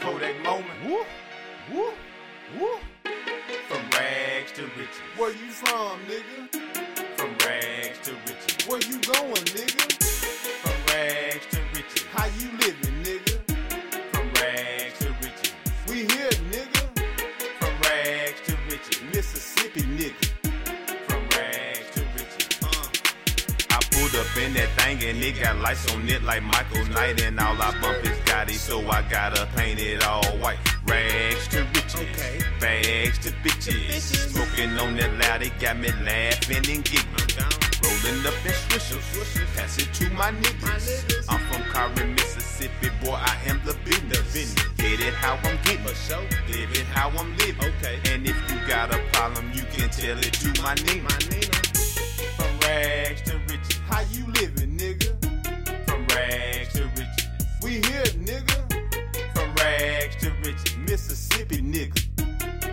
Kodak moment. Woo, woo, woo. From rags to riches. Where you from, nigga? Pulled up in that thing and it got lights on it like Michael Knight and all I bump is Gotti, so I gotta paint it all white. Rags to riches, Okay. bags to bitches. Smoking on that loud, it got me laughing and giggling. Rolling up in swishers, pass it to my niggas. I'm from Corinth, Mississippi, boy, I am the business. Get it how I'm getting, live it how I'm living. Okay. And if you got a problem, you can tell it to my nigga. Mississippi, nigga.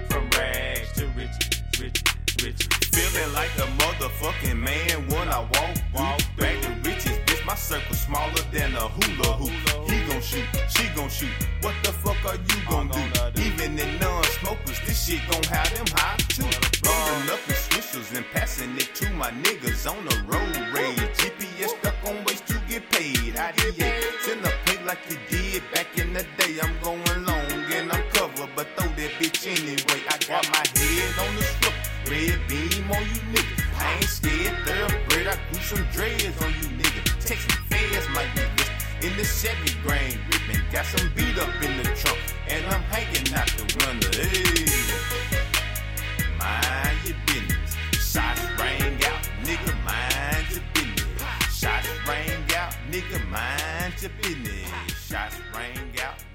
from rags to riches, riches, riches. Feeling like a motherfucking man when I walk, walk back to riches. Bitch, my circle smaller than a hula hoop. He gon' shoot, she gon' shoot. What the fuck are you gon' do? Even the non-smokers, this shit gon' have them high too. Rolling up in swishers and passing it to my niggas on the road rage. GPS stuck on ways to get paid. IDA, send a pay like you did back bitch anyway. I got my head on the strip, red beam on you niggas. I ain't scared, thoroughbred. I grew some dreads on you niggas. Texas fast might be this. In the Chevy grain ripping, got some beat up in the trunk, and I'm hanging out the window. Hey, mind your business. Shots rang out, nigga, mind your business. Shots rang out, nigga, mind your business. Shots rang out, nigga.